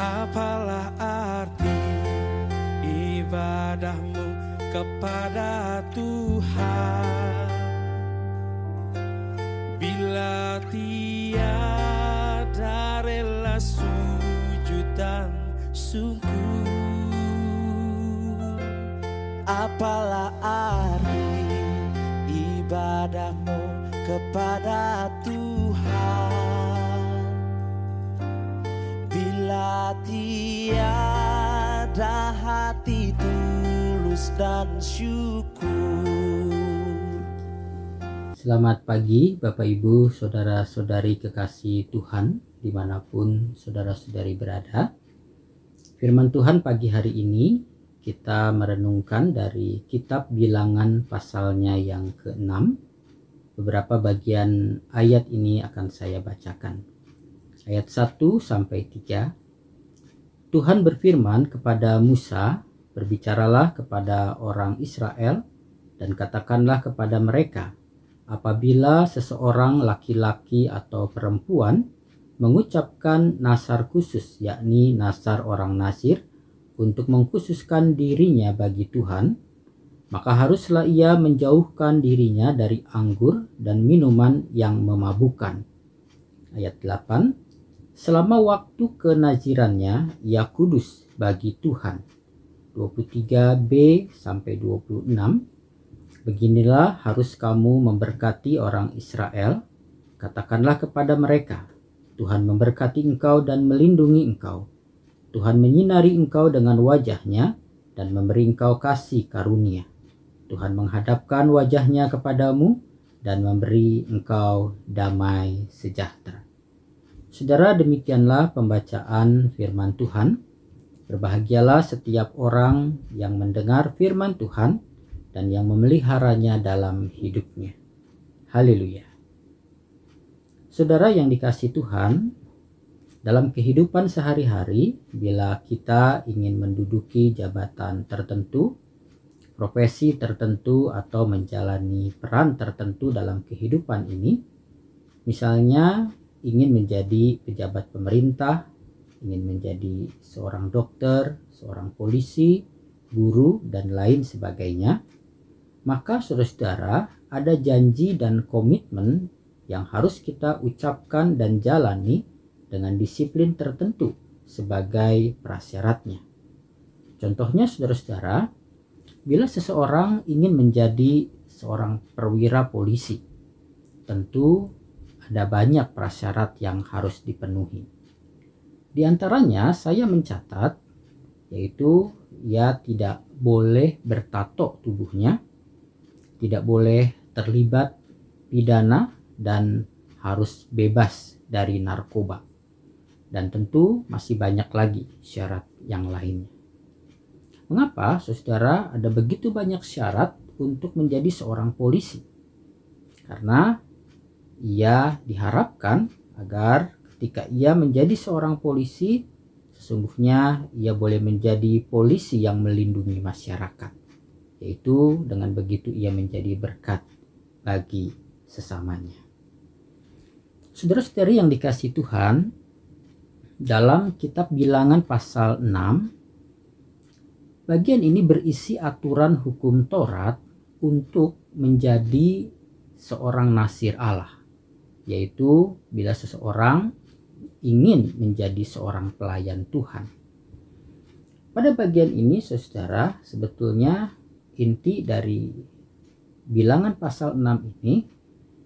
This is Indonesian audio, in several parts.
Apalah arti ibadahmu kepada Tuhan? Bila tiada rela sujud dan syukur Apalah arti ibadahmu kepada tiada hati tulus dan syukur. Selamat pagi Bapak Ibu Saudara-saudari kekasih Tuhan Di mana pun saudara-saudari berada. Firman Tuhan pagi hari ini kita merenungkan dari kitab bilangan pasalnya yang ke-6 beberapa bagian ayat ini akan saya bacakan. Ayat 1 sampai 3 Tuhan berfirman kepada Musa berbicaralah kepada orang Israel dan katakanlah kepada mereka apabila seseorang laki-laki atau perempuan mengucapkan nasar khusus yakni nasar orang Nasir untuk mengkhususkan dirinya bagi Tuhan, maka haruslah ia menjauhkan dirinya dari anggur dan minuman yang memabukkan. Ayat 8 Selama waktu kenazirannya ia kudus bagi Tuhan. 23b sampai 26 Beginilah harus kamu memberkati orang Israel. Katakanlah kepada mereka, Tuhan memberkati engkau dan melindungi engkau Tuhan menyinari engkau dengan wajahnya dan memberi engkau kasih karunia. Tuhan menghadapkan wajahnya kepadamu dan memberi engkau damai sejahtera. Saudara, demikianlah pembacaan firman Tuhan. Berbahagialah setiap orang yang mendengar firman Tuhan dan yang memeliharanya dalam hidupnya. Haleluya. Saudara yang dikasih Tuhan, dalam kehidupan sehari-hari, bila kita ingin menduduki jabatan tertentu, profesi tertentu, atau menjalani peran tertentu dalam kehidupan ini, misalnya ingin menjadi pejabat pemerintah, ingin menjadi seorang dokter, seorang polisi, guru, dan lain sebagainya, maka saudara-saudara ada janji dan komitmen yang harus kita ucapkan dan jalani dengan disiplin tertentu sebagai prasyaratnya. Contohnya saudara-saudara, bila seseorang ingin menjadi seorang perwira polisi, tentu ada banyak prasyarat yang harus dipenuhi. Di antaranya saya mencatat yaitu ia tidak boleh bertato tubuhnya, tidak boleh terlibat pidana dan harus bebas dari narkoba dan tentu masih banyak lagi syarat yang lainnya. Mengapa saudara ada begitu banyak syarat untuk menjadi seorang polisi? Karena ia diharapkan agar ketika ia menjadi seorang polisi sesungguhnya ia boleh menjadi polisi yang melindungi masyarakat yaitu dengan begitu ia menjadi berkat bagi sesamanya. Saudara-saudari yang dikasih Tuhan, dalam kitab bilangan pasal 6 bagian ini berisi aturan hukum Taurat untuk menjadi seorang nasir Allah yaitu bila seseorang ingin menjadi seorang pelayan Tuhan. Pada bagian ini saudara sebetulnya inti dari bilangan pasal 6 ini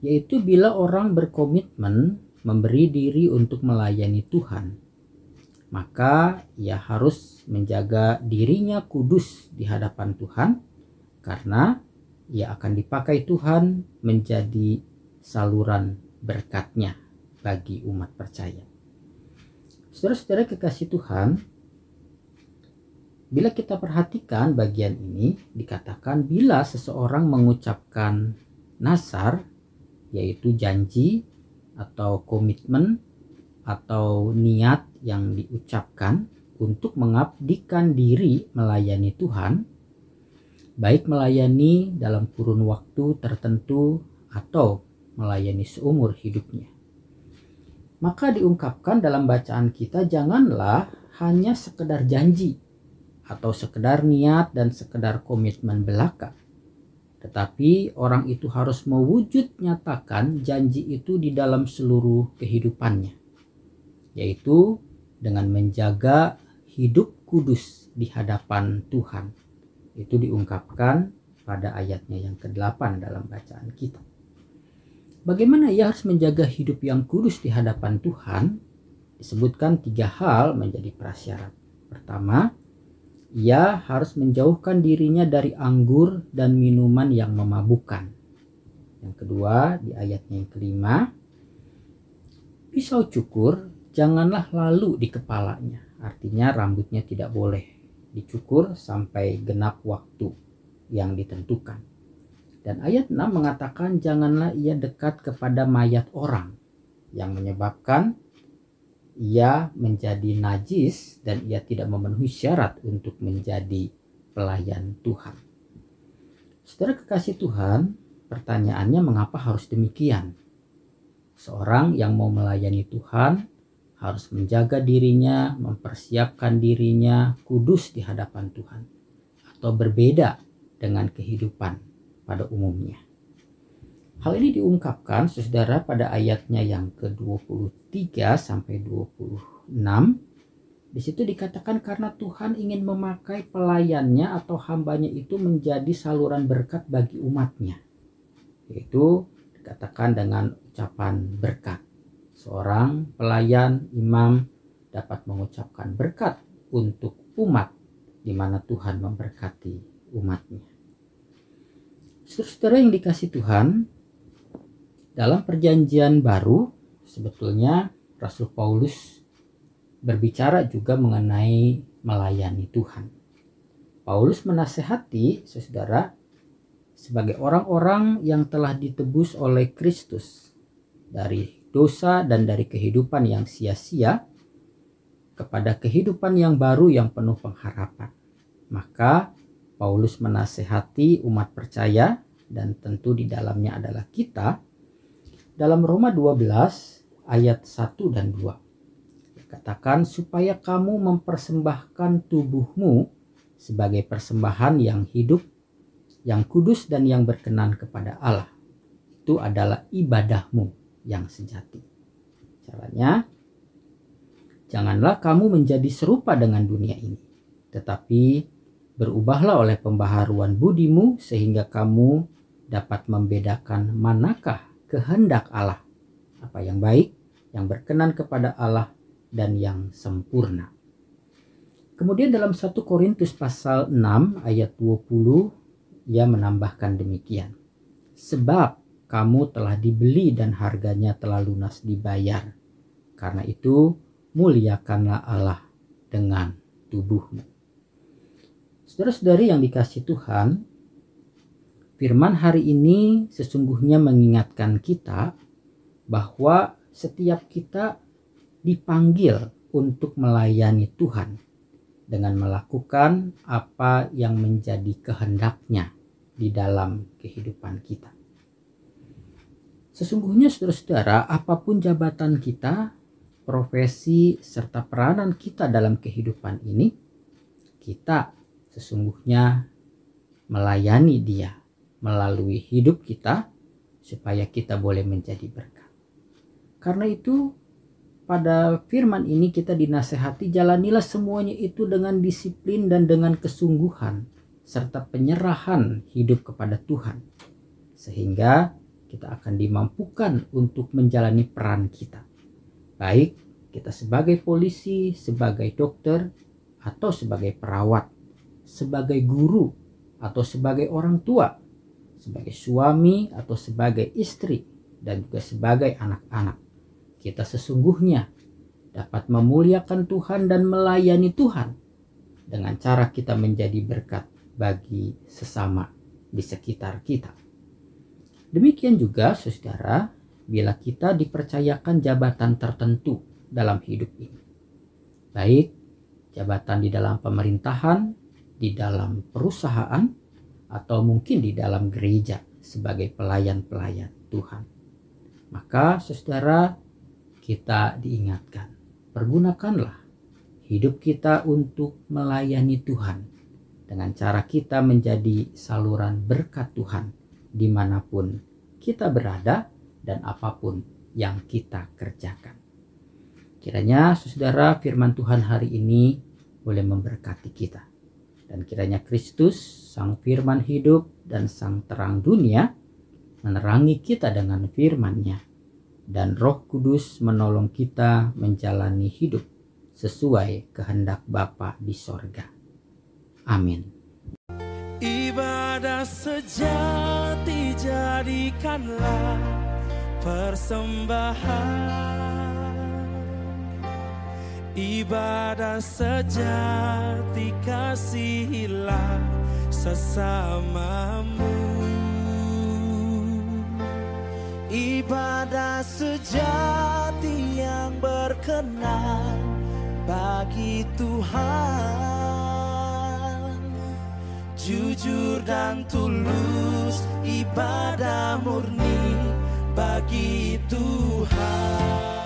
yaitu bila orang berkomitmen memberi diri untuk melayani Tuhan, maka ia harus menjaga dirinya kudus di hadapan Tuhan karena ia akan dipakai Tuhan menjadi saluran berkatnya bagi umat percaya. Saudara-saudara kekasih Tuhan, bila kita perhatikan bagian ini dikatakan bila seseorang mengucapkan nasar yaitu janji atau komitmen atau niat yang diucapkan untuk mengabdikan diri melayani Tuhan, baik melayani dalam kurun waktu tertentu atau melayani seumur hidupnya. Maka diungkapkan dalam bacaan kita, janganlah hanya sekedar janji atau sekedar niat dan sekedar komitmen belaka. Tetapi orang itu harus mewujud nyatakan janji itu di dalam seluruh kehidupannya. Yaitu dengan menjaga hidup kudus di hadapan Tuhan. Itu diungkapkan pada ayatnya yang ke-8 dalam bacaan kita. Bagaimana ia harus menjaga hidup yang kudus di hadapan Tuhan? Disebutkan tiga hal menjadi prasyarat. Pertama, ia harus menjauhkan dirinya dari anggur dan minuman yang memabukkan. Yang kedua, di ayatnya yang kelima, pisau cukur janganlah lalu di kepalanya. Artinya rambutnya tidak boleh dicukur sampai genap waktu yang ditentukan. Dan ayat 6 mengatakan janganlah ia dekat kepada mayat orang yang menyebabkan ia menjadi najis dan ia tidak memenuhi syarat untuk menjadi pelayan Tuhan. Saudara kekasih Tuhan, pertanyaannya mengapa harus demikian? Seorang yang mau melayani Tuhan harus menjaga dirinya, mempersiapkan dirinya kudus di hadapan Tuhan, atau berbeda dengan kehidupan pada umumnya. Hal ini diungkapkan saudara pada ayatnya yang ke-23 sampai 26. Di situ dikatakan karena Tuhan ingin memakai pelayannya atau hambanya itu menjadi saluran berkat bagi umatnya. Yaitu dikatakan dengan ucapan berkat seorang pelayan imam dapat mengucapkan berkat untuk umat di mana Tuhan memberkati umatnya. Saudara yang dikasih Tuhan, dalam perjanjian baru sebetulnya Rasul Paulus berbicara juga mengenai melayani Tuhan. Paulus menasehati saudara sebagai orang-orang yang telah ditebus oleh Kristus dari dosa dan dari kehidupan yang sia-sia kepada kehidupan yang baru yang penuh pengharapan. Maka Paulus menasehati umat percaya dan tentu di dalamnya adalah kita dalam Roma 12 ayat 1 dan 2. Dikatakan supaya kamu mempersembahkan tubuhmu sebagai persembahan yang hidup, yang kudus dan yang berkenan kepada Allah. Itu adalah ibadahmu yang sejati. Caranya, janganlah kamu menjadi serupa dengan dunia ini, tetapi berubahlah oleh pembaharuan budimu sehingga kamu dapat membedakan manakah kehendak Allah, apa yang baik, yang berkenan kepada Allah, dan yang sempurna. Kemudian dalam 1 Korintus pasal 6 ayat 20 ia menambahkan demikian. Sebab kamu telah dibeli dan harganya telah lunas dibayar. Karena itu, muliakanlah Allah dengan tubuhmu. Saudara-saudari yang dikasih Tuhan, firman hari ini sesungguhnya mengingatkan kita bahwa setiap kita dipanggil untuk melayani Tuhan dengan melakukan apa yang menjadi kehendaknya di dalam kehidupan kita. Sesungguhnya saudara-saudara, apa pun jabatan kita, profesi, serta peranan kita dalam kehidupan ini, kita sesungguhnya melayani dia melalui hidup kita supaya kita boleh menjadi berkat. Karena itu pada firman ini kita dinasehati jalanilah semuanya itu dengan disiplin dan dengan kesungguhan serta penyerahan hidup kepada Tuhan. Sehingga kita akan dimampukan untuk menjalani peran kita. Baik kita sebagai polisi, sebagai dokter, atau sebagai perawat, sebagai guru, atau sebagai orang tua, sebagai suami, atau sebagai istri, dan juga sebagai anak-anak. Kita sesungguhnya dapat memuliakan Tuhan dan melayani Tuhan dengan cara kita menjadi berkat bagi sesama di sekitar kita. Demikian juga saudara, bila kita dipercayakan jabatan tertentu dalam hidup ini. Baik jabatan di dalam pemerintahan, di dalam perusahaan, atau mungkin di dalam gereja sebagai pelayan-pelayan Tuhan. Maka saudara, kita diingatkan, pergunakanlah hidup kita untuk melayani Tuhan dengan cara kita menjadi saluran berkat Tuhan di mana pun kita berada dan apa pun yang kita kerjakan. Kiranya saudara firman Tuhan hari ini boleh memberkati kita. Dan kiranya Kristus, Sang Firman hidup dan Sang Terang dunia, menerangi kita dengan firman-Nya. Dan roh kudus menolong kita menjalani hidup sesuai kehendak Bapa di sorga. Amin. Ibadah sejati jadikanlah persembahan Ibadah sejati kasihilah sesamamu. Ibadah sejati yang berkenan bagi Tuhan. Jujur dan tulus ibadah murni bagi Tuhan